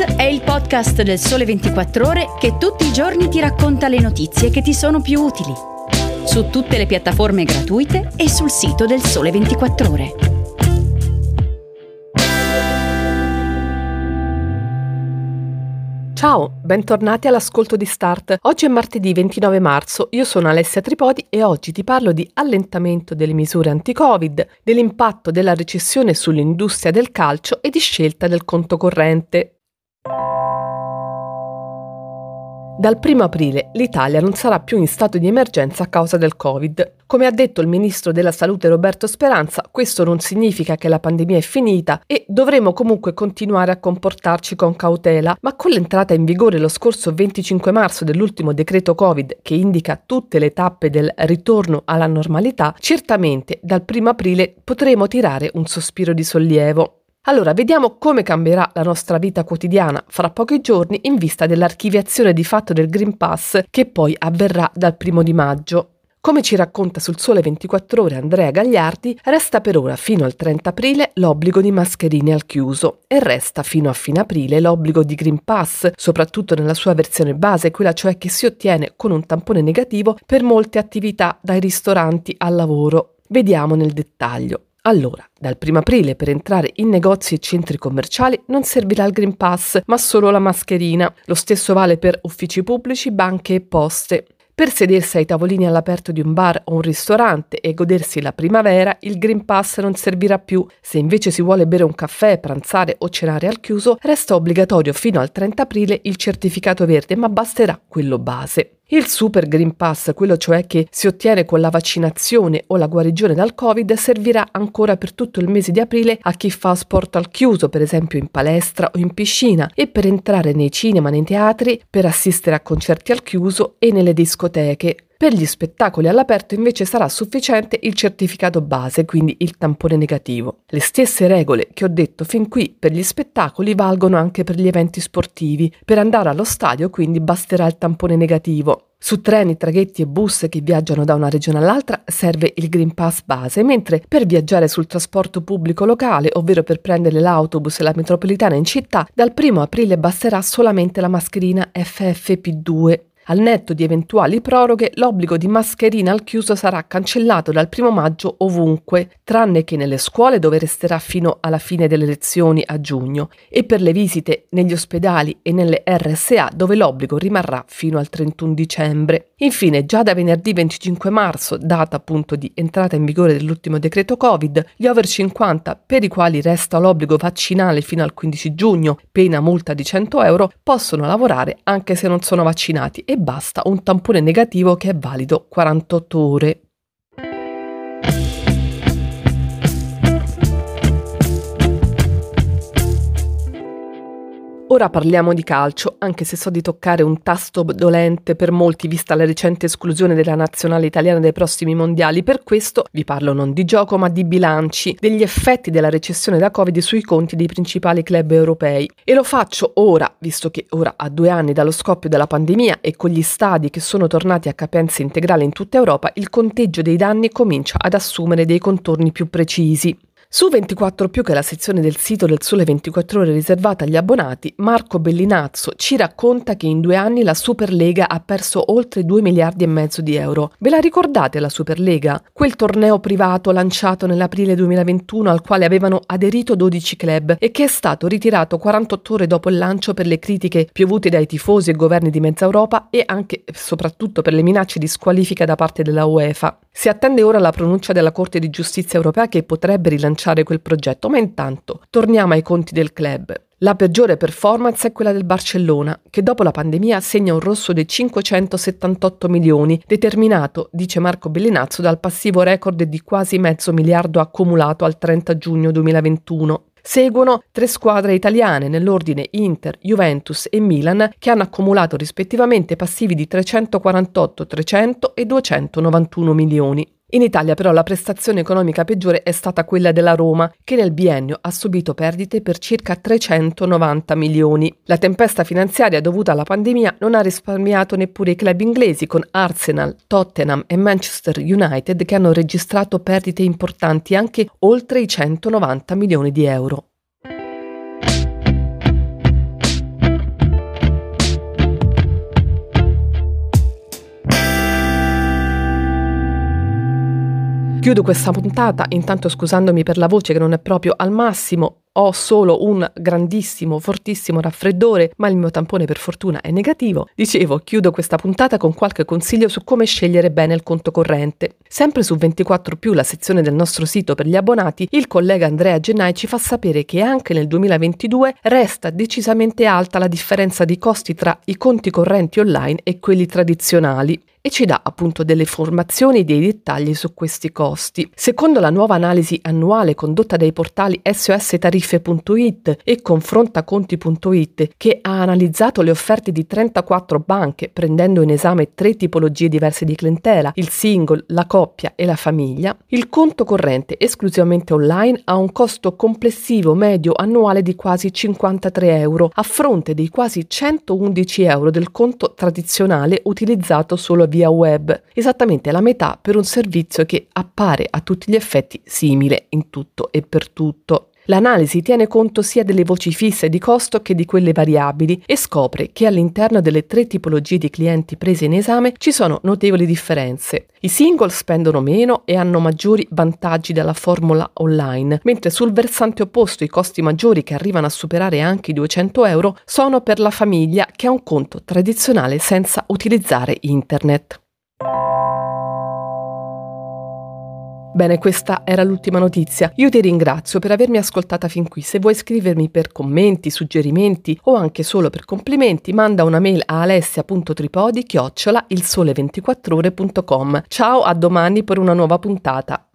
È il podcast del Sole 24 Ore che tutti i giorni ti racconta le notizie che ti sono più utili. Su tutte le piattaforme gratuite e sul sito del Sole 24 Ore. Ciao, bentornati all'ascolto di Start. Oggi è martedì 29 marzo, io sono Alessia Tripodi e oggi ti parlo di allentamento delle misure anti-Covid, dell'impatto della recessione sull'industria del calcio e di scelta del conto corrente. Dal 1 aprile l'Italia non sarà più in stato di emergenza a causa del Covid. Come ha detto il ministro della Salute Roberto Speranza, questo non significa che la pandemia è finita e dovremo comunque continuare a comportarci con cautela, ma con l'entrata in vigore lo scorso 25 marzo dell'ultimo decreto Covid che indica tutte le tappe del ritorno alla normalità, certamente dal 1 aprile potremo tirare un sospiro di sollievo. Allora, vediamo come cambierà la nostra vita quotidiana fra pochi giorni in vista dell'archiviazione di fatto del Green Pass che poi avverrà dal primo di maggio. Come ci racconta sul Sole 24 ore Andrea Gagliardi, resta per ora fino al 30 aprile l'obbligo di mascherine al chiuso e resta fino a fine aprile l'obbligo di Green Pass, soprattutto nella sua versione base, quella cioè che si ottiene con un tampone negativo per molte attività dai ristoranti al lavoro. Vediamo nel dettaglio. Allora, dal 1 aprile per entrare in negozi e centri commerciali non servirà il Green Pass, ma solo la mascherina. Lo stesso vale per uffici pubblici, banche e poste. Per sedersi ai tavolini all'aperto di un bar o un ristorante e godersi la primavera, il Green Pass non servirà più. Se invece si vuole bere un caffè, pranzare o cenare al chiuso, resta obbligatorio fino al 30 aprile il certificato verde, ma basterà quello base. Il Super Green Pass, quello cioè che si ottiene con la vaccinazione o la guarigione dal Covid, servirà ancora per tutto il mese di aprile a chi fa sport al chiuso, per esempio in palestra o in piscina, e per entrare nei cinema, nei teatri, per assistere a concerti al chiuso e nelle discoteche. Per gli spettacoli all'aperto invece sarà sufficiente il certificato base, quindi il tampone negativo. Le stesse regole che ho detto fin qui per gli spettacoli valgono anche per gli eventi sportivi. Per andare allo stadio quindi basterà il tampone negativo. Su treni, traghetti e bus che viaggiano da una regione all'altra serve il Green Pass base, mentre per viaggiare sul trasporto pubblico locale, ovvero per prendere l'autobus e la metropolitana in città, dal 1 aprile basterà solamente la mascherina FFP2 al netto di eventuali proroghe, l'obbligo di mascherina al chiuso sarà cancellato dal primo maggio ovunque, tranne che nelle scuole dove resterà fino alla fine delle lezioni a giugno e per le visite negli ospedali e nelle RSA dove l'obbligo rimarrà fino al 31 dicembre. Infine, già da venerdì 25 marzo, data appunto di entrata in vigore dell'ultimo decreto Covid, gli over 50 per i quali resta l'obbligo vaccinale fino al 15 giugno, pena multa di 100 euro, possono lavorare anche se non sono vaccinati e basta un tampone negativo che è valido 48 ore. Ora parliamo di calcio, anche se so di toccare un tasto dolente per molti vista la recente esclusione della nazionale italiana dai prossimi mondiali. Per questo vi parlo non di gioco ma di bilanci, degli effetti della recessione da Covid sui conti dei principali club europei. E lo faccio ora, visto che ora a due anni dallo scoppio della pandemia e con gli stadi che sono tornati a capienza integrale in tutta Europa, il conteggio dei danni comincia ad assumere dei contorni più precisi. Su 24 più che è la sezione del sito del Sole 24 ore riservata agli abbonati, Marco Bellinazzo ci racconta che in due anni la Superlega ha perso oltre 2 miliardi e mezzo di euro. Ve la ricordate la Superlega? Quel torneo privato lanciato nell'aprile 2021 al quale avevano aderito 12 club e che è stato ritirato 48 ore dopo il lancio per le critiche piovute dai tifosi e governi di mezza Europa e anche e soprattutto per le minacce di squalifica da parte della UEFA. Si attende ora la pronuncia della Corte di Giustizia europea che potrebbe rilanciare quel progetto, ma intanto torniamo ai conti del club. La peggiore performance è quella del Barcellona, che dopo la pandemia segna un rosso di 578 milioni, determinato, dice Marco Bellinazzo, dal passivo record di quasi mezzo miliardo accumulato al 30 giugno 2021. Seguono tre squadre italiane nell'ordine Inter, Juventus e Milan che hanno accumulato rispettivamente passivi di 348, 300 e 291 milioni. In Italia però la prestazione economica peggiore è stata quella della Roma, che nel biennio ha subito perdite per circa 390 milioni. La tempesta finanziaria dovuta alla pandemia non ha risparmiato neppure i club inglesi, con Arsenal, Tottenham e Manchester United che hanno registrato perdite importanti anche oltre i 190 milioni di euro. Chiudo questa puntata intanto scusandomi per la voce che non è proprio al massimo, ho solo un grandissimo, fortissimo raffreddore, ma il mio tampone per fortuna è negativo. Dicevo, chiudo questa puntata con qualche consiglio su come scegliere bene il conto corrente. Sempre su 24 la sezione del nostro sito per gli abbonati, il collega Andrea Gennai ci fa sapere che anche nel 2022 resta decisamente alta la differenza di costi tra i conti correnti online e quelli tradizionali e ci dà appunto delle informazioni e dei dettagli su questi costi. Secondo la nuova analisi annuale condotta dai portali sostariffe.it e confrontaconti.it che ha analizzato le offerte di 34 banche prendendo in esame tre tipologie diverse di clientela, il single, la coppia e la famiglia, il conto corrente esclusivamente online ha un costo complessivo medio annuale di quasi 53 euro a fronte dei quasi 111 euro del conto tradizionale utilizzato solo via web, esattamente la metà per un servizio che appare a tutti gli effetti simile in tutto e per tutto. L'analisi tiene conto sia delle voci fisse di costo che di quelle variabili e scopre che all'interno delle tre tipologie di clienti prese in esame ci sono notevoli differenze. I single spendono meno e hanno maggiori vantaggi dalla formula online, mentre sul versante opposto i costi maggiori che arrivano a superare anche i 200 euro sono per la famiglia che ha un conto tradizionale senza utilizzare internet. Bene, questa era l'ultima notizia. Io ti ringrazio per avermi ascoltata fin qui. Se vuoi scrivermi per commenti, suggerimenti o anche solo per complimenti, manda una mail a alessia.tripodi chiocciola il sole24ore.com. Ciao, a domani per una nuova puntata.